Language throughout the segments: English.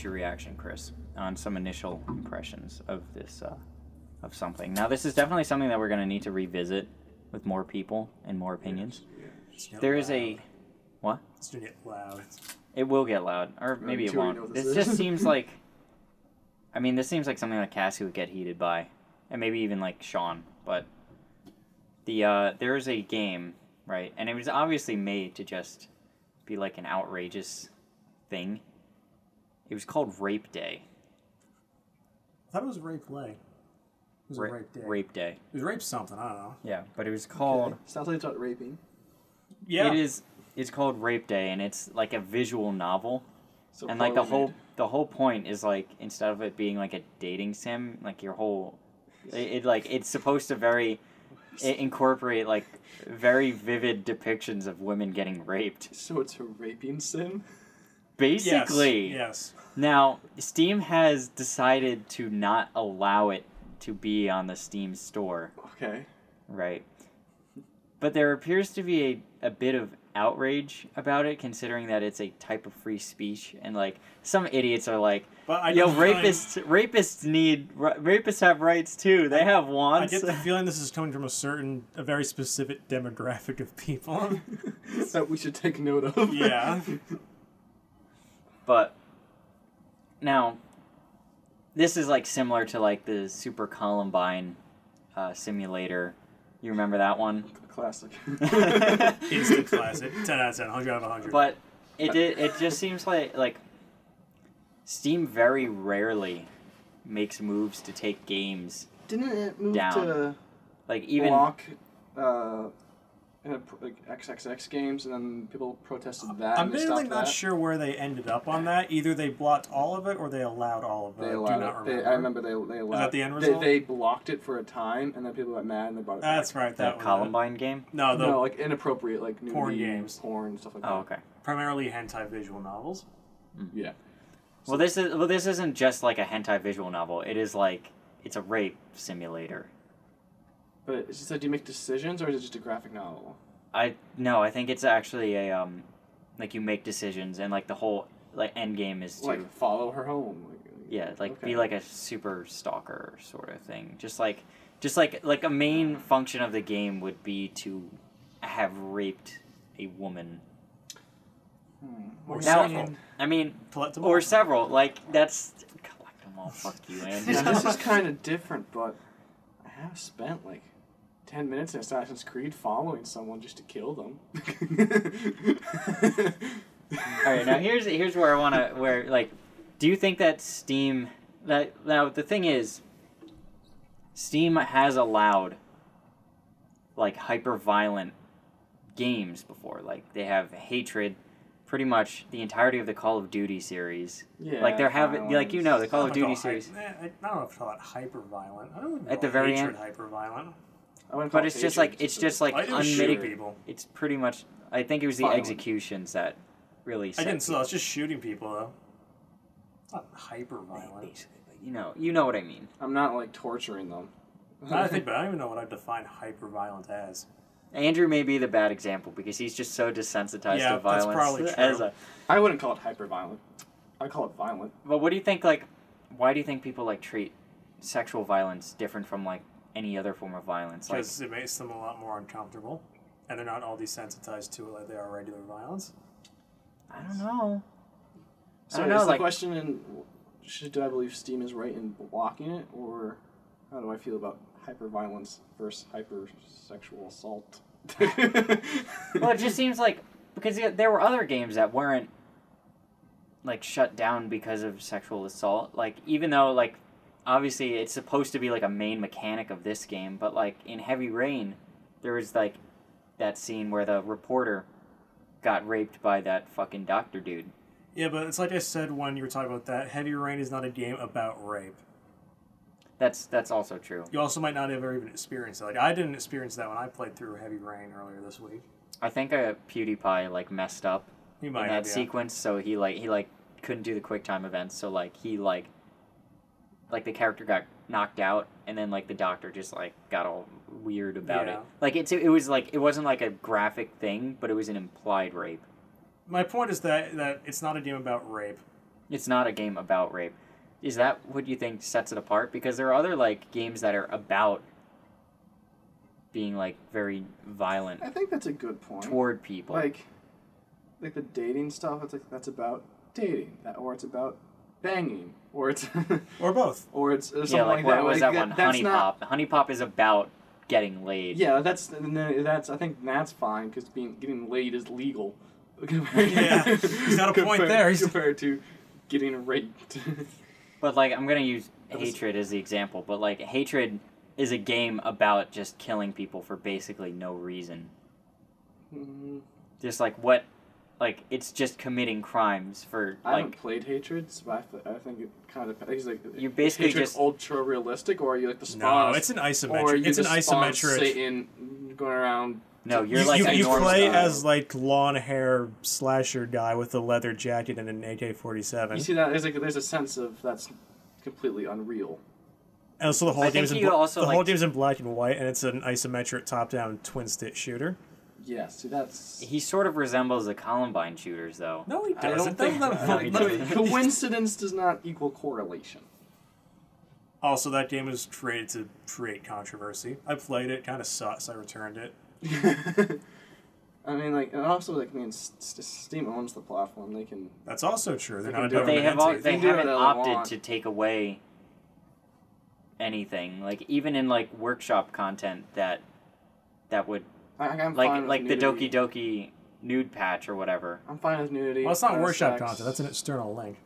I want to gauge your reaction, Chris, on some initial impressions of this uh, of something. Now, this is definitely something that we're going to need to revisit with more people and more opinions. There is a what? It's gonna get loud. It will get loud, or maybe it too, you know won't. This this just seems like. I mean, this seems like something that Cassie would get heated by, and maybe even like Sean. But the uh, there is a game, right, and it was obviously made to just be like an outrageous thing. It was called Rape Day. I thought it was rape lay. It was Ra- a rape day. Rape Day. It was rape something. I don't know. Yeah, but it was called. Okay. Sounds like it's about raping. Yeah. It is. It's called Rape Day, and it's like a visual novel. So and like the probably whole made. the whole point is like instead of it being like a dating sim, like your whole it, it like it's supposed to very i incorporate like very vivid depictions of women getting raped. So it's a raping sim. Basically, Yes. now Steam has decided to not allow it to be on the Steam store, Okay. right? But there appears to be a, a bit of outrage about it, considering that it's a type of free speech, and like some idiots are like, But I Yo, get the feeling- rapists! Rapists need ra- rapists have rights too. They have wants." I wants. get the feeling this is coming from a certain, a very specific demographic of people. that we should take note of. yeah. But now, this is like similar to like the Super Columbine uh, simulator. You remember that one? Classic. Instant classic. 10 out of 10. 100 out of 100. But it did. It just seems like like Steam very rarely makes moves to take games. Didn't it move Down. to Like even block uh, uh, like XXX games, and then people protested that? I'm and they really stopped not that? sure where they ended up on that. Either they blocked all of it or they allowed all of it. They I do allowed not it. They, remember. I remember they they allowed. that the end result? they blocked it for a time, and then people got mad and they brought it That's back. right. That that was it. Columbine game. No, the No, like inappropriate, like nudity, Porn games. porn stuff like oh, that. Oh, okay. primarily hentai visual novels. Hmm. Yeah. Well, this is well. This isn't just like a hentai visual novel. It is like it's a rape simulator. But it's just that do you make decisions, or is it just a graphic novel? I no. I think it's actually a um, like you make decisions and like the whole like end game is to Like follow her home. Like, yeah like okay. be like a super stalker sort of thing. Just like just like like a main function of the game would be to have raped a woman. Hmm. Or Now- are you saying? I mean, Collect them or several. Like that's collect them all. Fuck you, Andy. This is kind of different, but I have spent like ten minutes in Assassin's Creed following someone just to kill them. All right, now here's here's where I want to where like, do you think that Steam that now the thing is, Steam has allowed like hyper violent games before. Like they have hatred, pretty much the entirety of the Call of Duty series. yeah, like they're having like you know the Call of Duty don't call it series. hy- eh, I don't know if call it hyper violent. I don't even At the very hatred end? hyper violent. I wouldn't But it's just like it's just like I didn't unmitigated. people. It's pretty much. I think it was the Violent. executions that really. I didn't. So I was just shooting people though. It's not hyper violent. You know, you know what I mean. I'm not like torturing them. I think, but I don't even know what I define hyper violent as. Andrew may be the bad example because he's just so desensitized Yeah, to that's violence. probably true. As a, I wouldn't call it hyper violent. I call it violent. but what do you think? Like, why do you think people like treat sexual violence different from like any other form of violence? Like, Because it makes them a lot more uncomfortable. And they're not all desensitized to it like they are regular violence. I don't know. So don't know, is the question in should do I believe Steam is right in blocking it, or how do I feel about hyper violence versus hyper sexual assault? well, it just seems like because there were other games that weren't like shut down because of sexual assault. Like even though like obviously it's supposed to be like a main mechanic of this game, but like in Heavy Rain, there was like that scene where the reporter got raped by that fucking doctor dude. Yeah, but it's like I said when you were talking about that. Heavy Rain is not a game about rape. That's that's also true. You also might not have ever even experienced it. Like I didn't experience that when I played through Heavy Rain earlier this week. I think uh, PewDiePie like messed up in that have, yeah. sequence, so he like he like couldn't do the quick time events, so like he like like the character got knocked out, and then like the doctor just like got all weird about it. Like it's it was like it wasn't like a graphic thing, but it was an implied rape. My point is that that it's not a game about rape. It's not a game about rape. Is that what you think sets it apart? Because there are other like games that are about being like very violent I think that's a good point. toward people. like, like the dating stuff. It's like that's about dating, that, or it's about banging, or it's Or both. or it's or something yeah, like, like what that. was Like, that one? Honey not- Pop. HuniePop is about getting laid. Yeah, that's that's I think that's fine because being getting laid is legal. Yeah, he's got a point there. He's- compared to getting raped. But like I'm gonna use was- hatred as the example, but like hatred is a game about just killing people for basically no reason. Mhm. Just like what like it's just committing crimes for I haven't like played hatred, so I, th- I think it kind of depends. Like, You is basically hatred just- ultra realistic, or are you like the spawn? No, it's an isometric. you It's an isometric. Satan going around. no, you're you, like you, a you play style. as like long hair slasher guy with a leather jacket and an AK forty seven. You see that there's like there's a sense of that's completely unreal. And so the whole I game's in think you bla- also the like whole to- game's in black and white, and it's an isometric top down twin stick shooter. Yeah, see that's. He sort of resembles the Columbine shooters though. No, he I doesn't. don't think That- No, he that- doesn't. coincidence does not equal correlation. Also, that game was created to create controversy. I played it, kind of sucks. I returned it. I mean, like, and also, like, I mean, S- S- Steam owns the platform. They can. That's also true. They're They not a can do it. They government have all, entity. they they do haven't whatever they opted want. to take away anything. Like even in like workshop content that that would I, I'm like fine with like the nudity. Doki Doki nude patch or whatever. I'm fine with nudity. Well, it's not workshop sex. content. That's an external link.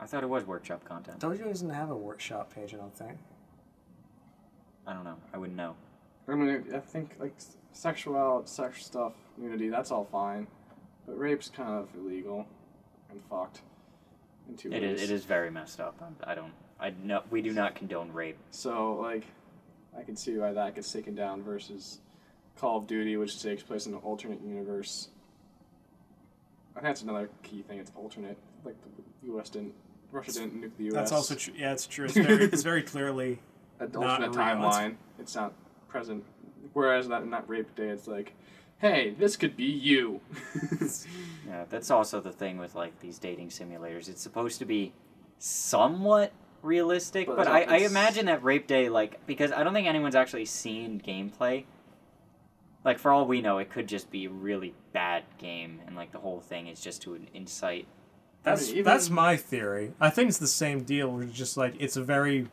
I thought it was workshop content. Dojo doesn't have a workshop page. I don't think. I don't know. I wouldn't know. I mean, I think like s- sexual, sex stuff, nudity, that's all fine, but rape's kind of illegal and fucked. In two It ways. is it is very messed up. I don't. I know we do not condone rape. So like, I can see why that gets taken down versus Call of Duty, which takes place in an alternate universe. I think that's another key thing. It's alternate. Like the U.S. didn't, Russia didn't nuke the U.S. That's also true. Yeah, it's true. It's very, it's very clearly. an not alternate real. It's- timeline. It's not present. Whereas that in that rape day, it's like, hey, this could be you. Yeah, that's also the thing with like these dating simulators. It's supposed to be somewhat realistic, But but, I, I imagine that Rape Day, like, because I don't think anyone's actually seen gameplay. Like, for all we know, it could just be a really bad game, and like the whole thing is just to incite. That's even- that's my theory. I think it's the same deal. It's just like it's a very,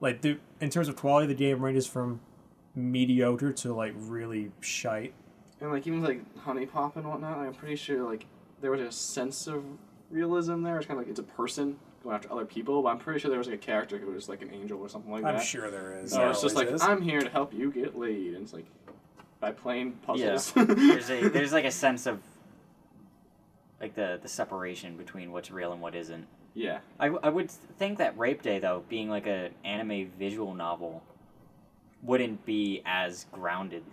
like the in terms of quality, the game ranges from mediocre to like really shite. and like even like HuniePop and whatnot, I'm pretty sure like there was a sense of realism there. It's kind of like it's a person going after other people, but I'm pretty sure there was like a character who was like an angel or something like that. I'm sure there is. So There it's just like is. I'm here to help you get laid, and it's like by playing puzzles. There's a there's like a sense of like the the separation between what's real and what isn't. yeah. I, I would think that Rape Day, though, being like an anime visual novel, wouldn't be as grounded.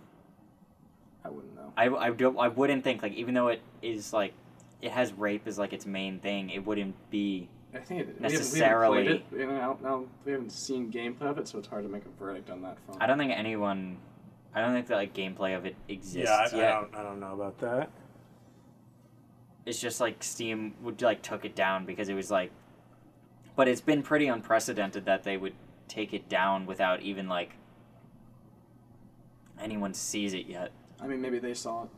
I wouldn't know. I, I, don't, I wouldn't think, like, even though it is, like, it has rape as, like, its main thing, it wouldn't be. I think it, Necessarily. We haven't, we haven't played it. You know, now we haven't seen gameplay of it, so it's hard to make a verdict on that front. I don't think anyone. I don't think that, like, gameplay of it exists yeah, I, I yet. don't I don't know about that. It's just, like, Steam would, like, took it down because it was, like. But it's been pretty unprecedented that they would take it down without even, like. Anyone sees it yet. I mean, maybe they saw it.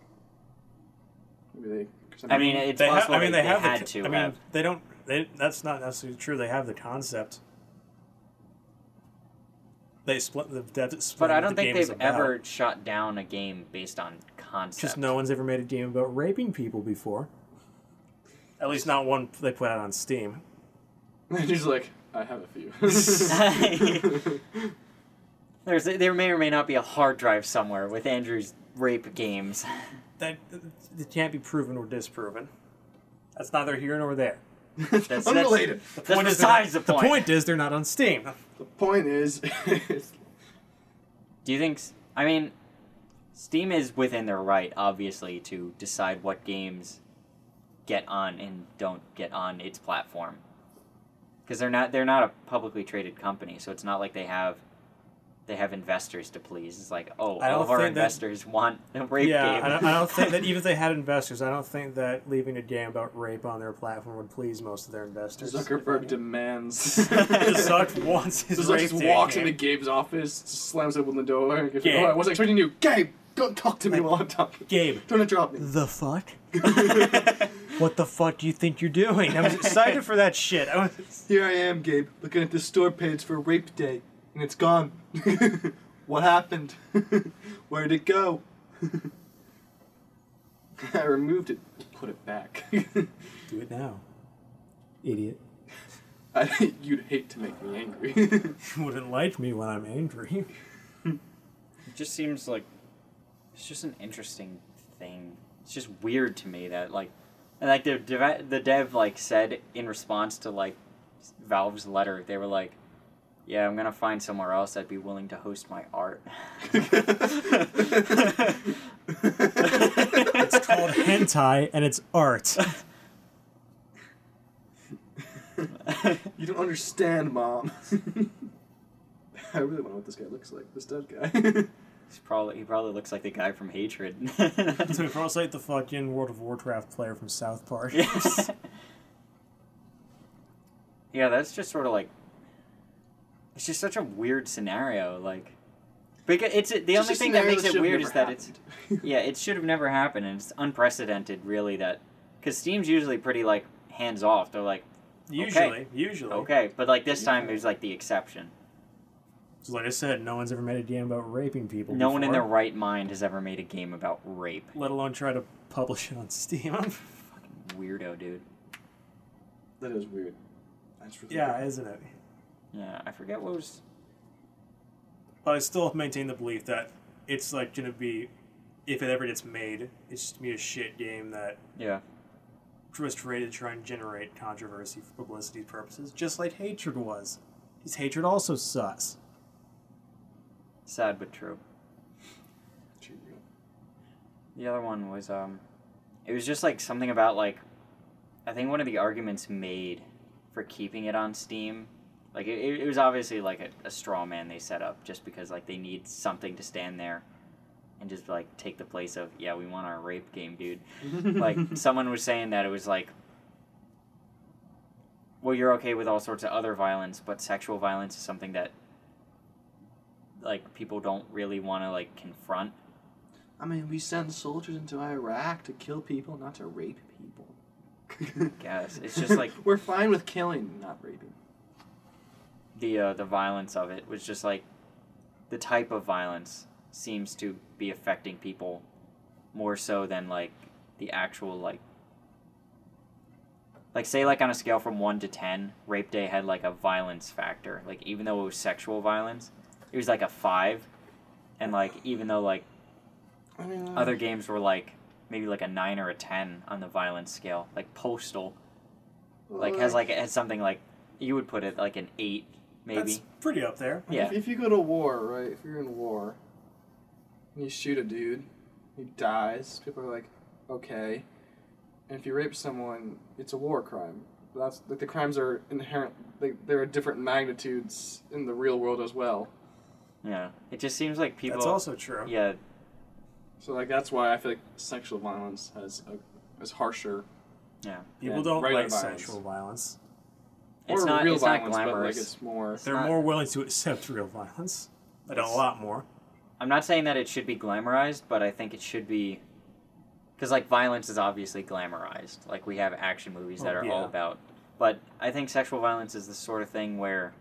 Maybe they. 'cause I mean, it's they ha- I mean, they, they, have had the, to I mean, have. they don't. They, that's not necessarily true. They have the concept. They split the dev. Split But I don't the think they've ever shut down a game based on concept. Just no one's ever made a game about raping people before. At least not one they put out on Steam. He's like, I have a few. There's there may or may not be a hard drive somewhere with Andrew's rape games. That it can't be proven or disproven. That's neither here nor there. That's- unrelated. The That's point is besides not- the point. The point is they're not on Steam. The point is, Do you think? I mean, Steam is within their right, obviously, to decide what games get on and don't get on its platform. Because they're not they're not a publicly traded company, so it's not like they have they have investors to please. It's like, oh, I all don't of our think that- investors want a rape yeah, game. I don't, I don't think that even if they had investors, I don't think that leaving a game about rape on their platform would please most of their investors. Zuckerberg demands. Zuck wants his Zuck rape just day walks game. into Gabe's office, slams open the door, and goes, Gabe. "Oh, I wasn't expecting you, Gabe. Don't talk to me while I'm talking. Gabe, Don't interrupt me." the fuck? what the fuck do you think you're doing? I was excited for that shit. I was, Here I am, Gabe, looking at the store page for Rape Day, and it's gone. what happened? Where'd it go? I removed it. Put it back. do it now, idiot. I, you'd hate to make me angry. You wouldn't like me when I'm angry. It just seems like it's just an interesting thing. It's just weird to me that like, and like the dev, the dev like said in response to like Valve's letter, they were like, "Yeah, I'm gonna find somewhere else that'd be willing to host my art." It's called hentai and it's art. you don't understand, Mom. I really want to know what this guy looks like. This dead guy. He's probably he probably looks like the guy from Hatred. so we probably like the fucking World of Warcraft player from South Park. Yes. yeah, that's just sort of like it's just such a weird scenario. Like, because it's the Just only thing that scenario makes it weird is that it's yeah, it should have never happened, and it's unprecedented, really. That because Steam's usually pretty like hands off. They're like, Usually, usually. okay, but like this time it was like the exception. So like I said, no one's ever made a game about raping people. No one in their right mind has ever made a game about rape. let alone try to publish it on Steam. Weirdo, dude. that is weird. That's really yeah, weird. isn't it? Yeah, I forget what was. But I still maintain the belief that it's like gonna be, if it ever gets made, it's just gonna be a shit game that Yeah, was created to try and generate controversy for publicity purposes, just like Hatred was. His Hatred also sucks. sad but true. The other one was um, it was just like something about like, I think one of the arguments made for keeping it on Steam, like it, it was obviously like a, a straw man they set up just because like they need something to stand there, and just like take the place of yeah we want our rape game dude. like someone was saying that it was like, well you're okay with all sorts of other violence, but sexual violence is something that like people don't really want to like confront. I mean, we send soldiers into Iraq to kill people, not to rape people. Guess it's just like we're fine with killing, not raping. The uh, the violence of it was just like the type of violence seems to be affecting people more so than like the actual like like say like on a scale from 1 to 10 rape day had like a violence factor. Like even though it was sexual violence it was like a 5 and like even though like I mean, other games were like maybe like a 9 or a 10 on the violence scale like postal like has like has something like you would put it like an 8 maybe That's pretty up there. yeah If, if you go to war, right? If you're in war, and you shoot a dude, he dies. People are like, okay. And if you rape someone, it's a war crime. That's like the crimes are inherent. Like there are different magnitudes in the real world as well. Yeah, it just seems like people. That's also true. Yeah, So like that's why I feel like sexual violence has a, is harsher. yeah. People don't like violence. sexual violence. It's or not. real it's not violence, but like glamorous. it's more. They're not- more willing to accept real violence. Like a lot more. I'm not saying that it should be glamorized, but I think it should be. Because like violence is obviously glamorized. Like we have action movies that Oh, are yeah. all about. But I think sexual violence is the sort of thing where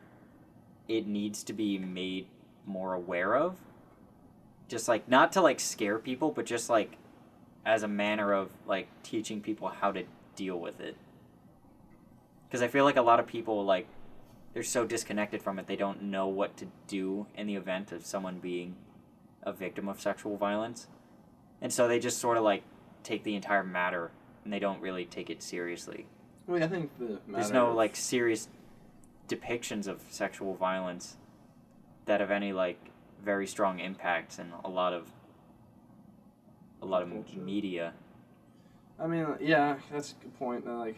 it needs to be made more aware of. Just like not to like scare people, but just like as a manner of like teaching people how to deal with it. Because I feel like a lot of people like they're so disconnected from it they don't know what to do in the event of someone being a victim of sexual violence. And so they just sort of like take the entire matter and they don't really take it seriously. I mean, I think the There's no like serious depictions of sexual violence that have any like very strong impacts and a lot of a lot of Culture. media. I mean, yeah, that's a good point. That like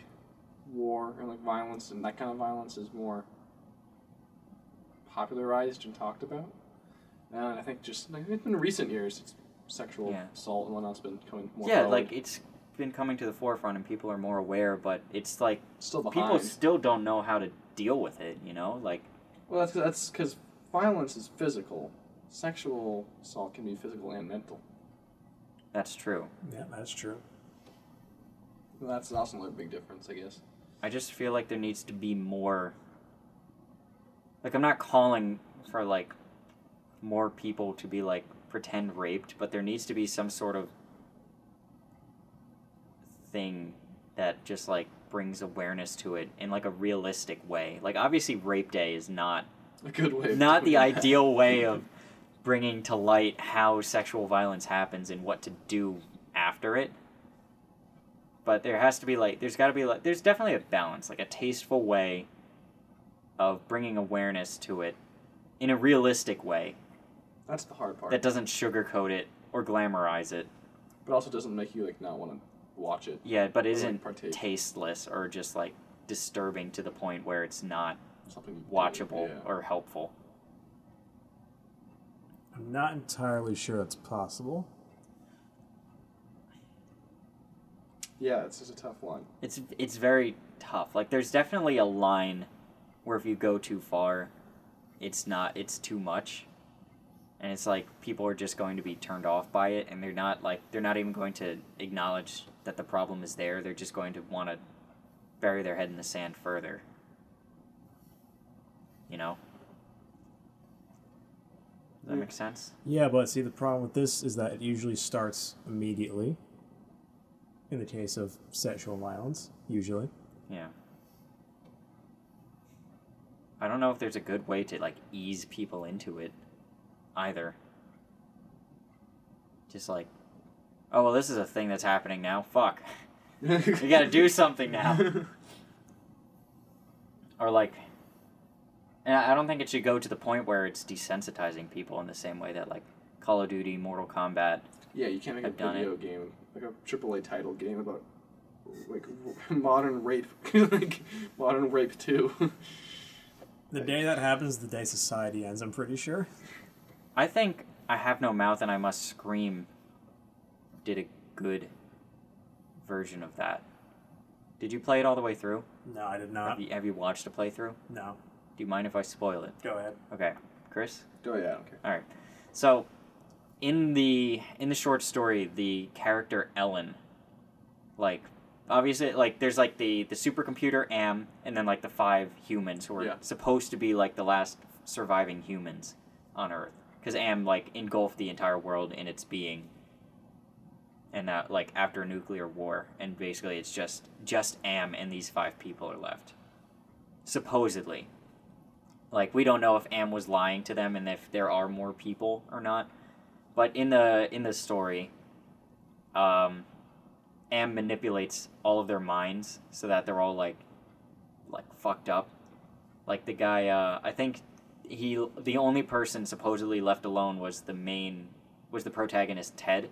war and like violence and that kind of violence is more popularized and talked about. And I think just like, in recent years, it's sexual Yeah. assault and whatnot's been coming more yeah, forward. like it's been coming to the forefront and people are more aware, but it's like still behind. people still don't know how to deal with it. You know, like Well, that's that's because violence is physical. Sexual assault can be physical and mental. that's true. Yeah, that's true. Well, that's also another big difference, I guess. I just feel like there needs to be more. Like I'm not calling for like more people to be like pretend raped, but there needs to be some sort of thing that just like brings awareness to it in like a realistic way. Like obviously rape day is not A good way. Of not the that. ideal way of bringing to light how sexual violence happens and what to do after it. But there has to be like there's got to be like there's definitely a balance, like a tasteful way of bringing awareness to it in a realistic way That's the hard part. that doesn't sugarcoat it or glamorize it. but also doesn't make you like not want to watch it. Yeah, but Or, like, isn't partake. tasteless or just like disturbing to the point where it's not Something you do, watchable yeah. or helpful. I'm not entirely sure that's possible. Yeah, it's just a tough one. It's it's very tough. Like there's definitely a line where if you go too far, it's not it's too much. And it's like people are just going to be turned off by it and they're not like they're not even going to acknowledge that the problem is there. They're just going to want to bury their head in the sand further. You know? Does that Yeah. make sense? Yeah, but see, the problem with this is that it usually starts immediately. In the case of sexual violence, usually. Yeah. I don't know if there's a good way to like ease people into it either. Just like oh well this is a thing that's happening now. Fuck. We got to do something now. Or like and I don't think it should go to the point where it's desensitizing people in the same way that like Call of Duty, Mortal Kombat. Yeah, you can't make I've a done video game like a AAA title game about like modern rape, like modern rape too. The day that happens, the day society ends, I'm pretty sure. I think I Have No Mouth and I Must Scream did a good version of that. Did you play it all the way through? No, I did Have not. you, have you watched a playthrough? No. Do you mind if I spoil it? Go ahead. Okay, Chris. oh yeah, okay. All right. So, in the in the short story, the character Ellen, like, obviously, like, there's like the the supercomputer Am, and then like the five humans who are Yeah. supposed to be like the last surviving humans on Earth, because Am like engulfed the entire world in its being. And that, like after a nuclear war, and basically it's just just Am and these five people are left. Supposedly, like we don't know if Am was lying to them and if there are more people or not. But in the in the story, um, Am manipulates all of their minds so that they're all like like fucked up. Like the guy, uh, I think he the only person supposedly left alone was the main was the protagonist Ted,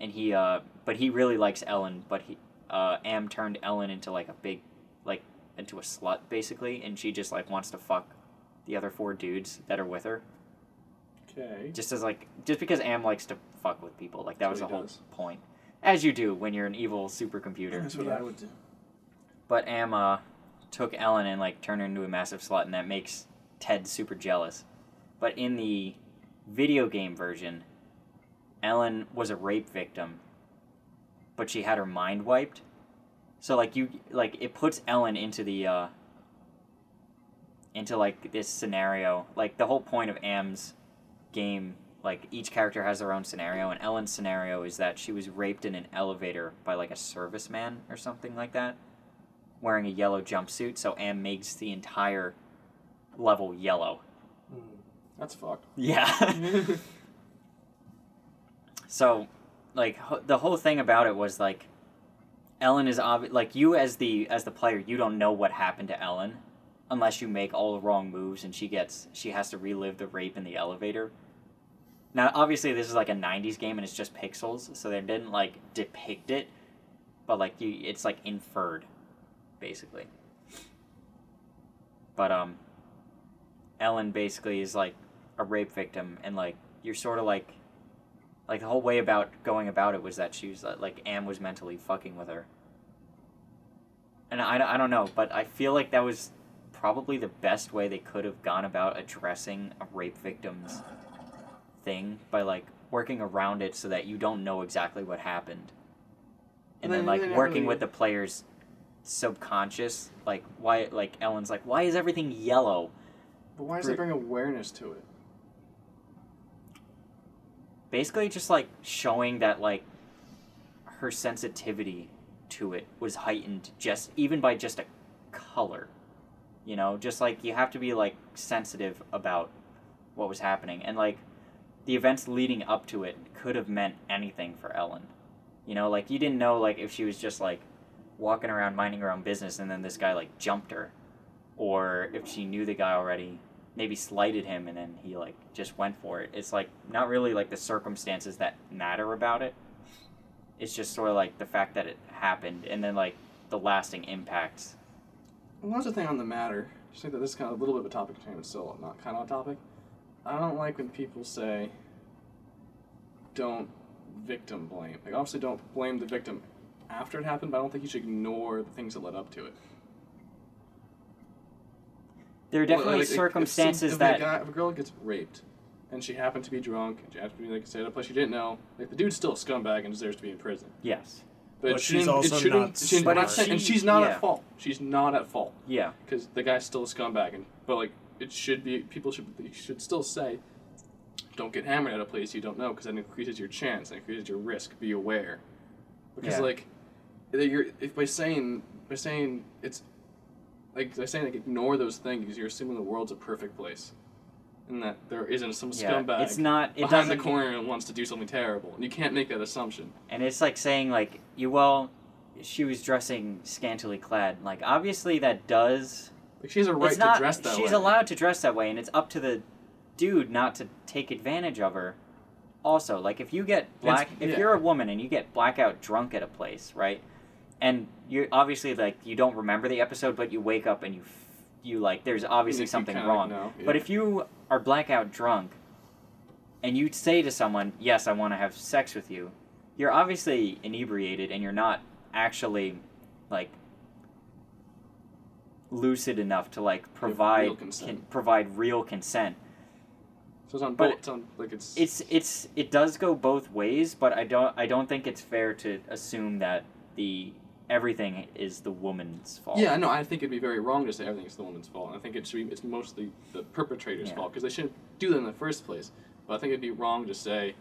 and he uh, but he really likes Ellen, but he uh, Am turned Ellen into like a big like into a slut basically, and she just like wants to fuck the other four dudes that are with her. Okay. Just as like just because Am likes to fuck with people, like that That's was the whole does. point. As you do when you're an evil supercomputer. That's what Yeah. I would do. But Am uh, took Ellen and like turned her into a massive slut, and that makes Ted super jealous. But in the video game version, Ellen was a rape victim, but she had her mind wiped. So like you like it puts Ellen into the uh, into like this scenario. Like the whole point of Am's game, like each character has their own scenario, and Ellen's scenario is that she was raped in an elevator by like a serviceman or something like that, wearing a yellow jumpsuit. So Am makes the entire level yellow. Hmm. That's fucked. Yeah. so, like ho- the whole thing about it was like Ellen is obvi- like you as the as the player, you don't know what happened to Ellen unless you make all the wrong moves and she gets she has to relive the rape in the elevator. Now, obviously this is like a 90s game and it's just pixels, so they didn't like depict it, but like you it's like inferred basically. But um Ellen basically is like a rape victim and like you're sort of like like the whole way about going about it was that she was like Am was mentally fucking with her. And I, I don't know, but I feel like that was probably the best way they could have gone about addressing a rape victim's thing by like working around it so that you don't know exactly what happened. And They- then like they working really- with the players subconscious like why like Ellen's like why is everything yellow? But why does Br- it bring awareness to it? basically just like showing that like her sensitivity to it was heightened just even by just a color you know just like you have to be like sensitive about what was happening and like the events leading up to it could have meant anything for ellen you know like you didn't know like if she was just like walking around minding her own business and then this guy like jumped her or if she knew the guy already maybe slighted him and then he like just went for it. It's like not really like the circumstances that matter about it. It's just sort of like the fact that it happened and then like the lasting impacts. Well, other thing on the matter. Just think that this is kind of a little bit of a topic, change, but still not kind of a topic. I don't like when people say, "Don't victim blame." Like, obviously, don't blame the victim after it happened, but I don't think you should ignore the things that led up to it. There are definitely like, if- if circumstances if that a guy, if a girl gets raped, and she happened to be drunk, and she happened to be like stay at a place she didn't know, like the dude's still a scumbag and deserves to be in prison. yes. But, But it she's shouldn't- also it shouldn't, not it shouldn't- But I'm if not saying- and she's not yeah. at fault. She's not at fault Yeah. because the guy's still a scumbag. And but like it should be, people should should still say, don't get hammered at a place you don't know because that increases your chance and increases your risk. Be aware, because Yeah. like, you're if by saying by saying it's like by saying like ignore those things, you're assuming the world's a perfect place, and that there isn't some Yeah. scumbag It's not it behind the corner and wants to do something terrible. And you can't make that assumption. and it's like saying like you well she was dressing scantily clad. Like obviously that does Like she has a right it's not, to dress that she's way. allowed to dress that way, and it's up to the dude not to take advantage of her. Also, like if you get black, if yeah. you're a woman and you get blackout drunk at a place, right? And you obviously like you don't remember the episode, but you wake up and you you like there's obviously something wrong. know, But if you are blackout drunk and you say to someone, "Yes, I want to have sex with you," you're obviously inebriated and you're not actually like lucid enough to like provide real consent. can, provide real consent. So it's on But both. It's on like it's. It's it's it does go both ways, but I don't I don't think it's fair to assume that the everything is the woman's fault. Yeah, no, I think it'd be very wrong to say everything's the woman's fault. I think it should be, it's mostly the perpetrator's Yeah. fault because they shouldn't do that in the first place. But I think it'd be wrong to say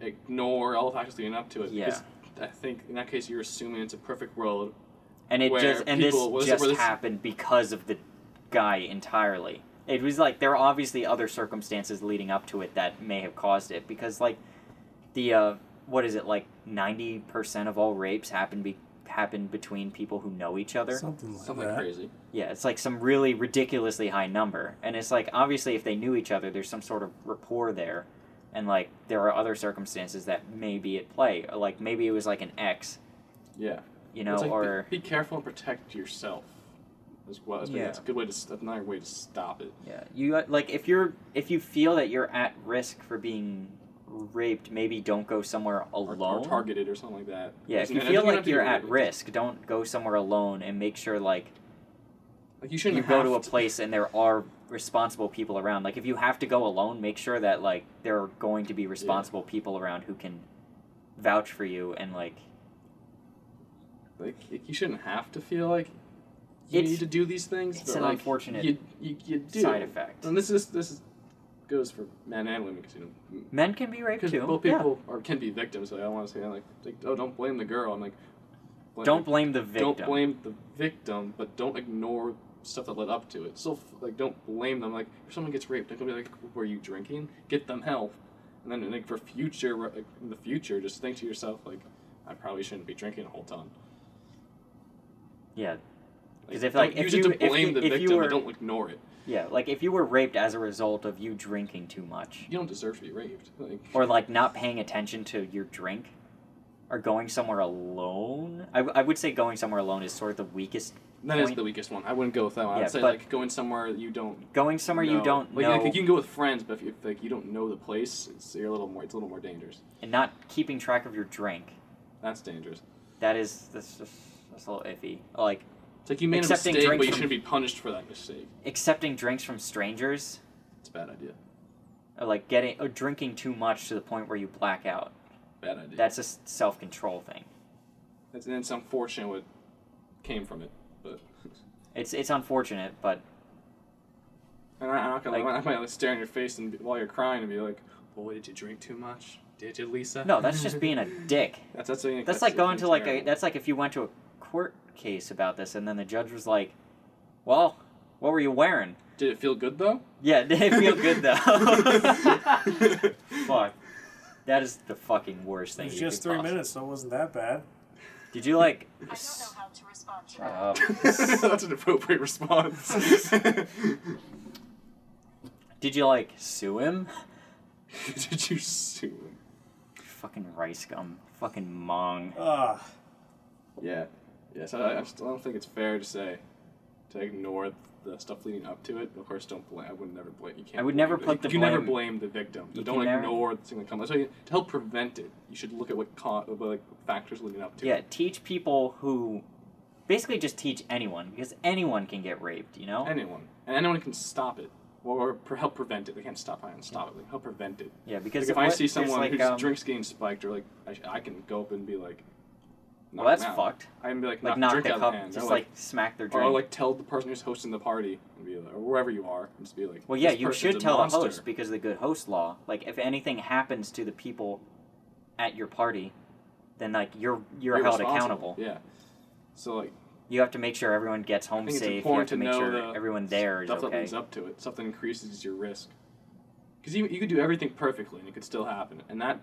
ignore all the factors leading up to it. Because I think in that case you're assuming it's a perfect world. and it just and people- this just this- happened because of the guy entirely. It was like there are obviously other circumstances leading up to it that may have caused it because like the uh, what is it like ninety percent of all rapes happen be happen between people who know each other. Something like Something that. crazy. Yeah, it's like some really ridiculously high number. And it's like obviously if they knew each other, there's some sort of rapport there. And like there are other circumstances that may be at play. Like maybe it was like an ex, Yeah. you know, like, or be, careful and protect yourself. As well. That's Yeah. That's a good way to. s- That's another way to stop it. yeah, you uh, like if you're if you feel that you're at risk for being raped, maybe don't go somewhere alone. or targeted or something like that. yeah, if you feel like you're at risk, don't go somewhere alone and make sure like like you shouldn't you go to a place and there are responsible people around. Like if you have to go alone, make sure that like there are going to be responsible people around who can vouch for you and like like you shouldn't have to feel like you need to do these things. it's but, an like, unfortunate you, you, you do. side effect. And this is this is goes for men and women because you know Men can be raped because too. both yeah. people can be victims. So I don't want to say like, like oh don't blame the girl. I'm like blame- Don't blame the victim. don't blame the victim, but don't ignore stuff that led up to it. So like don't blame them. Like if someone gets raped, don't be like were you drinking? Get them help. And then like for future like, in the future, just think to yourself like I probably shouldn't be drinking a whole time. Yeah, 'Cause if, like, if use you- it to if blame you- the if you victim, were- but don't ignore it. Yeah. Like if you were raped as a result of you drinking too much, You don't deserve to be raped. Like, or like not paying attention to your drink, or going somewhere alone. I, I would say going somewhere alone is sort of the weakest That is point- the weakest one. I wouldn't go with that one. Yeah, I'd say but- like going somewhere you don't. going somewhere you know. don't like, know Like, you can go with friends, but if, you, if like you don't know the place, it's you're a little more. It's a little more dangerous. and not keeping track of your drink. That's dangerous. That is that's just that's a little iffy. Like It's like you made Accepting a mistake, but you shouldn't be punished for that mistake. accepting drinks from strangers, It's a bad idea. or like getting or drinking too much to the point where you black out. Bad idea. That's a self control thing. It's, and it's unfortunate what came from it, but. It's it's unfortunate, but And I, I'm not gonna. Like- I might like stare in your face and be, while you're crying and be like, "Boy, did you drink too much? Did you, Lisa?" no, that's just being a dick. That's that's, that's, That's like going to like a that's like if you went to a court case about this and then the judge was like, "Well, what were you wearing?" Did it feel good though? Yeah, did it feel good though? Fuck. That is the fucking worst It thing. was you just could three possibly- minutes, so it wasn't that bad. Did you like? I don't know how to respond to that. up. That's an appropriate response. Did you like sue him? Did you sue him? Fucking RiceGum. Fucking mong. Ah, Yeah. Yeah, so I, I don't think it's fair to say to ignore the stuff leading up to it. Of course, don't blame. I would never blame. You can't. I would blame never put the You never blame- blame the victim. You don't never- ignore the thing that comes. So you, to help prevent it, you should look at what co- what, like factors leading up to Yeah, it. teach people who, basically just teach anyone because anyone can get raped. You know. Anyone and anyone can stop it or help prevent it. They can't stop it and stop it. Like, help prevent it. Yeah, because Like if I what- see there's someone like, whose um, drinks getting spiked, or like I, sh- I can go up and be like, well, that's out. fucked. I can be like, Like knock, knock the drink the out cup, hand. just or, like smack their drink. or like tell the person who's hosting the party and be like, or wherever you are, and just be like, Well, yeah, "This you should tell monster." the host because of the good host law. Like, if anything happens to the people at your party, then like you're you're, held accountable. Yeah. So like You have to make sure everyone gets home think it's safe. You have important to to make know sure the everyone there is stuff that okay. leads up to it, stuff that increases your risk. Because you you could do everything perfectly and it could still happen, and that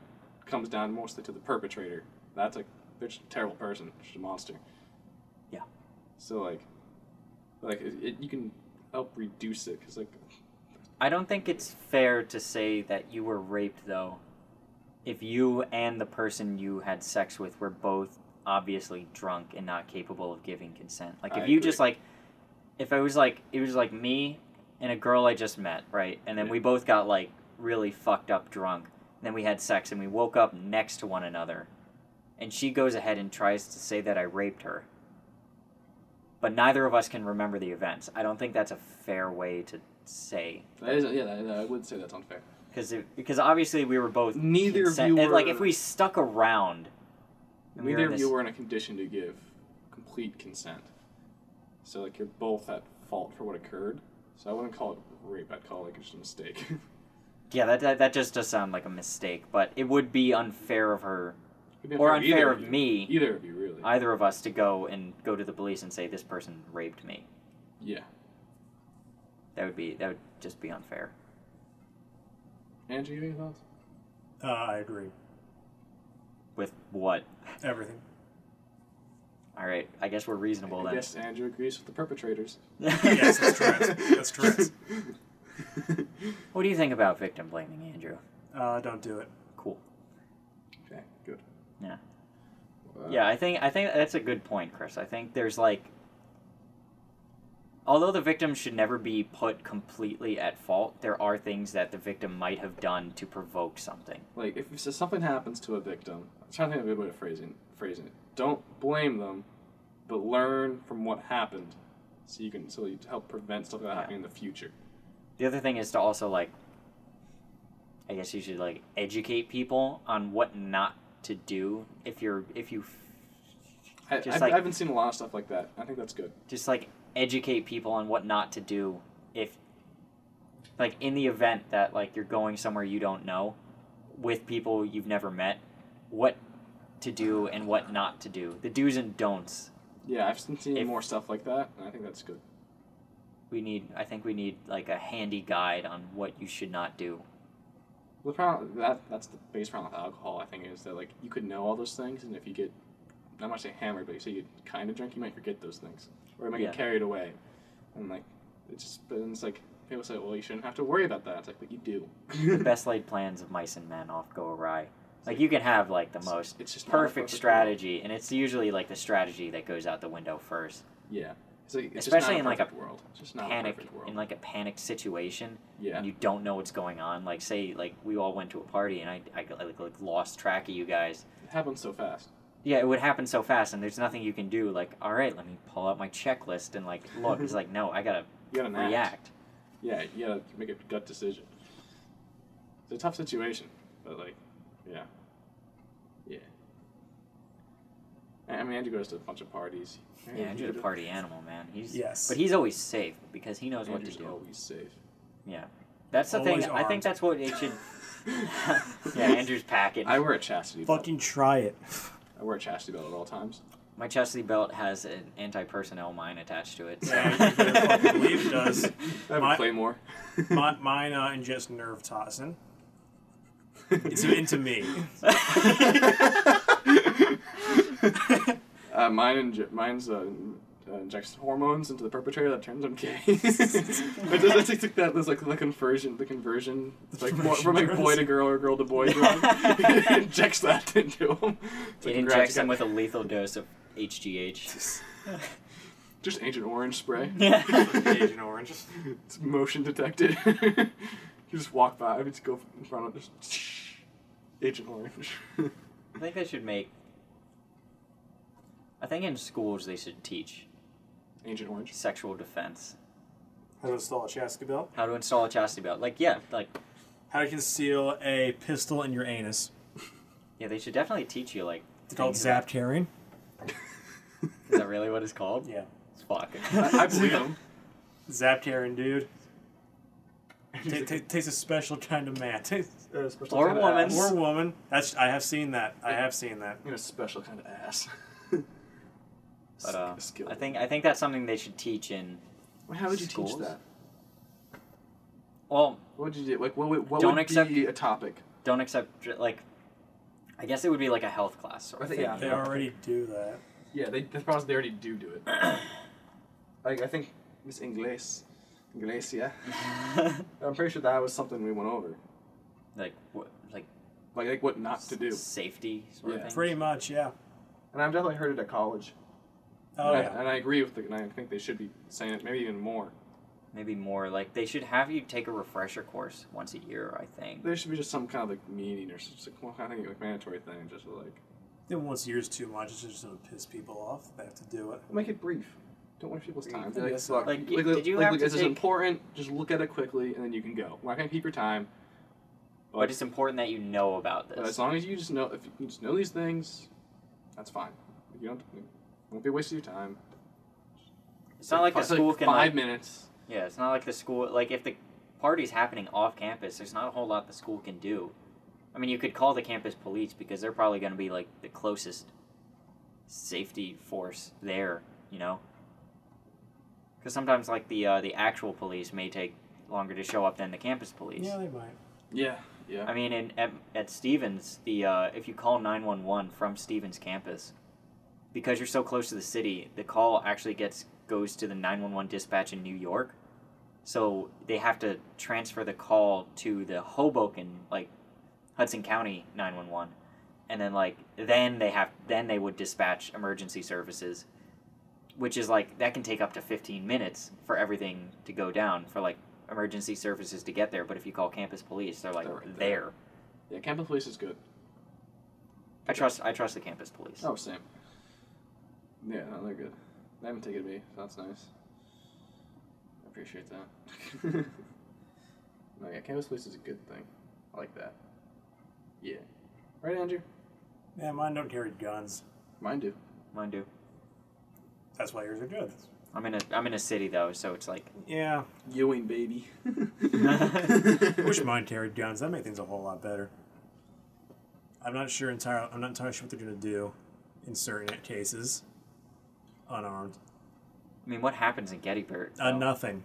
comes down mostly to the perpetrator. That's like they're just a terrible person, just a monster. Yeah. So like, like it, it, you can help reduce it because like I don't think it's fair to say that you were raped though, if you and the person you had sex with were both obviously drunk and not capable of giving consent. Like if I you agree. just like, if it was like it was like me and a girl I just met, right, and then Yeah. we both got like really fucked up drunk, and then we had sex and we woke up next to one another, and she goes ahead and tries to say that I raped her. But neither of us can remember the events. I don't think that's a fair way to say that is yeah that, I would say that's unfair. because because obviously we were both Neither of you and, like if were- we stuck around we were Neither in of you were in a condition to give complete consent. So like you're both at fault for what occurred. So I wouldn't call it rape. I'd call it like just a mistake. yeah that, that that just does sound like a mistake but it would be unfair of her Or unfair unfair either of you. me. Either of you really. either of us to go and go to the police and say this person raped me yeah. that would be that would just be unfair Andrew, you have any thoughts? uh, I agree. with what Everything. all right I guess we're reasonable I then Yes, Andrew agrees with the perpetrators. Yes, that's correct. That's correct. what do you think about victim blaming Andrew Uh, don't do it. Cool okay, good. Yeah. Uh, Yeah, I think I think that's a good point, Chris. I think there's like although the victim should never be put completely at fault, there are things that the victim might have done to provoke something. Like if so something happens to a victim, I'm trying to think of a good way of phrasing phrasing it. Don't blame them, but learn from what happened, so you can so you help prevent stuff like that Yeah. happening in the future. The other thing is to also like I guess you should like educate people on what not to do if you're if you I, Just I've, like- I haven't seen a lot of stuff like that. I think that's good. just like educate people on what not to do if like in the event that like you're going somewhere you don't know with people you've never met what to do and what not to do the do's and don'ts Yeah, I've seen seen If- more stuff like that, and I think that's good. we need i think we need like a handy guide on what you should not do The problem that that's the biggest problem with alcohol. I think is that like you could know all those things, and if you get, not saying hammered, but you say you kind of drink, you might forget those things, or you might Yeah. get carried away, and like it's just but then it's like people say, well, you shouldn't have to worry about that. It's like, but you do. the best laid plans of mice and men oft go awry like you can have like the It's- most it's just perfect perfect strategy and it's usually like the strategy that goes out the window first Yeah, It's like, it's Especially in, like, a world. It's just not panic a world. in like a panicked situation yeah. and you don't know what's going on. Like say like we all went to a party and I I like, like lost track of you guys. it happens so fast. Yeah, it would happen so fast and there's nothing you can do. Like all right, let me pull out my checklist and like look. It's like no, I gotta You gotta act. react. Yeah, you gotta make a gut decision. It's a tough situation, but like, yeah. I I mean, Andrew goes to a bunch of parties. Yeah, Andrew's a party animal, man. He's Yes. but he's always safe because he knows Andrew's what to do. always safe. Yeah, that's the Always thing. I think that's what it should. yeah, Andrew's packing. I wear a chastity belt. Fucking try it. I wear a chastity belt at all times. My chastity belt has an anti-personnel mine attached to it. So. Yeah, you believe it does. I have My- a claymore. My, mine uh, ingests nerve toxin. It's into me. uh, mine inje- mine's uh, uh, injects hormones into the perpetrator that turns him gay. it does it's like that. There's like the conversion, the conversion, it's like mo- from like boy to girl or girl to boy. drug. injects that into him. It's It like, injects congrats, him with a lethal dose of HGH. just Agent Orange spray. yeah. Agent Orange. It's motion detected. you just walk by. I just go in front of just Agent Orange. I think they should make. I think in schools they should teach Agent Orange. sexual defense, How to install a chastity belt. how to install a chastity belt. Like yeah, like How to conceal a pistol in your anus. yeah, they should definitely teach you like. It's called things about- Zaptarian. Is that really what it's called? Yeah. It's fuck. I, I believe him. Zaptarian, dude. Ta- ta- takes a special kind of man. Takes- Uh, special Or kind of woman. ass. or woman. That's I have seen that. I have seen that. In a special kind of ass. But uh, Skill. I think I think that's something they should teach in. Well, How would you schools? teach that? Well, What would you do? Like, what would, what Don't would accept- be a topic? don't accept like. I guess it would be like a health class sort of think- thing. yeah. They already do that. Yeah, they, the problem is they already do do it. like, I think Miss Ingles, Inglesia, I'm pretty sure that was something we went over. like what like Like, like what not to do. safety sort Yeah. of thing. Pretty much, yeah. And I've definitely heard it at college. Oh and, I, yeah. and I agree with the, and I think they should be saying it maybe even more. Maybe more like they should have you take a refresher course once a year. I think. There should be just some kind of like meeting or some some kind of like mandatory thing, just like Then once a year is too much. It's just gonna piss people off. They have to do it. make it brief. Don't waste people's time. Be I like, guess look. Like, like, did you like, have look, to this is take- important. Just look at it quickly, and then you can go. We're not gonna keep your time. But it's important that you know about But this. as long as you just know, if you just know these things, that's fine. You don't it won't be a waste of your time. It's not like the It's like school can five like, minutes. Yeah, it's not like the school like if the party's happening off campus, there's not a whole lot the school can do. I mean, you could call the campus police because they're probably going to be like the closest safety force there, you know. Because sometimes like the uh, the actual police may take longer to show up than the campus police. Yeah, they might. Yeah, yeah. I mean, in at, at Stevens, the uh, if you call nine one one from Stevens campus, because you're so close to the city, the call actually gets goes to the nine one one dispatch in New York. So they have to transfer the call to the Hoboken, like Hudson County nine one one, and then like then they have then they would dispatch emergency services, which is like that can take up to fifteen minutes for everything to go down for like emergency services to get there. But if you call campus police, they're like They're right there. there. yeah, campus police is good. I trust I trust the campus police. Oh, same. Yeah, no, they're good. They haven't taken me, so that's nice. I appreciate that. no, yeah, campus police is a good thing. I like that. Yeah. Right, Andrew? Yeah, mine don't carry guns. Mine do. Mine do. That's why yours are good. I'm in a I'm in a city though, so it's like Yeah. Ewing, baby. I wish mine carried guns. That make things a whole lot better. I'm not sure entirely. I'm not entirely sure what they're gonna do in certain cases. Unarmed. I mean, what happens in Gettysburg? Uh, though? nothing.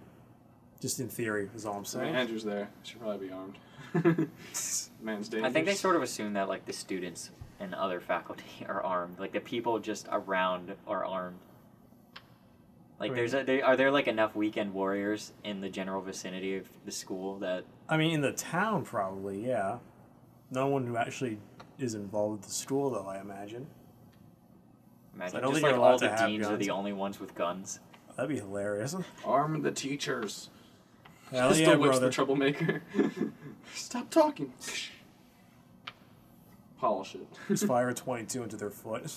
Just in theory is all I'm I mean, saying. Andrew's there. Should probably be armed. Man's dangerous. I think they sort of assume that like the students and other faculty are armed, like the people just around are armed. Like, Right. there's a, there, are there like enough weekend warriors in the general vicinity of the school that I mean, in the town, probably, yeah. No one who actually is involved with the school, though. I imagine. Imagine don't just think like you're all allowed the to have deans are guns. the only ones with guns. That'd be hilarious. Arm the teachers. Hell Just yeah, the whips brother. the troublemaker. Stop talking. Polish it. Just fire a 22 into their foot.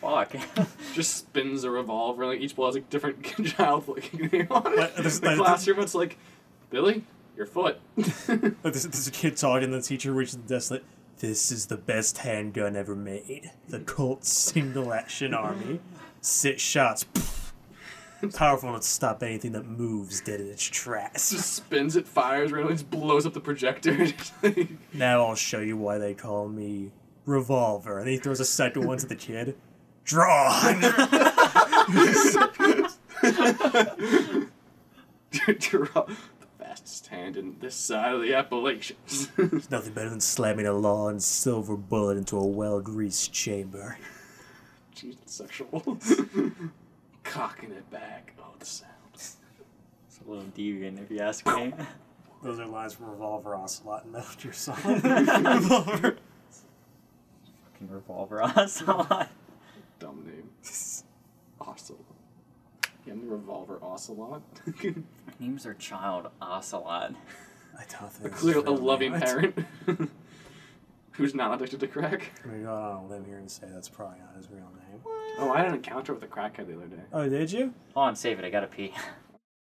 Fuck. Just spins a revolver. Like each ball has a different child looking name on But it. this- the that- classroom, it's like, Billy, your foot. Like this, this a kid talking, and the teacher reaches the desk like, This is the best handgun ever made. The Colt Single Action Army. Six shots. Powerful enough to stop anything that moves dead in its tracks. just spins it, fires randomly, just blows up the projector. Now I'll show you why they call me Revolver. And he throws a second one to the kid. Draw! Draw the hand in this side of the Appalachians. There's nothing better than slamming a long silver bullet into a well-greased chamber. Jeez, sexual. Cocking it back. Oh, the sound. It's a little deviant, if you ask me. Those are lines from Revolver Ocelot and Metal Gear Solid. Revolver. Fucking revolver ocelot. Dumb name. Ocelot. Yeah, I'm the revolver ocelot. Names their child Ocelot. I don't think a clear, a loving name. parent who's not addicted to crack. I'm gonna go out on a limb here and say that's probably not his real name. What? Oh, I had an encounter with a crackhead the other day. Oh, did you? Oh, Hold on, save it. I gotta pee.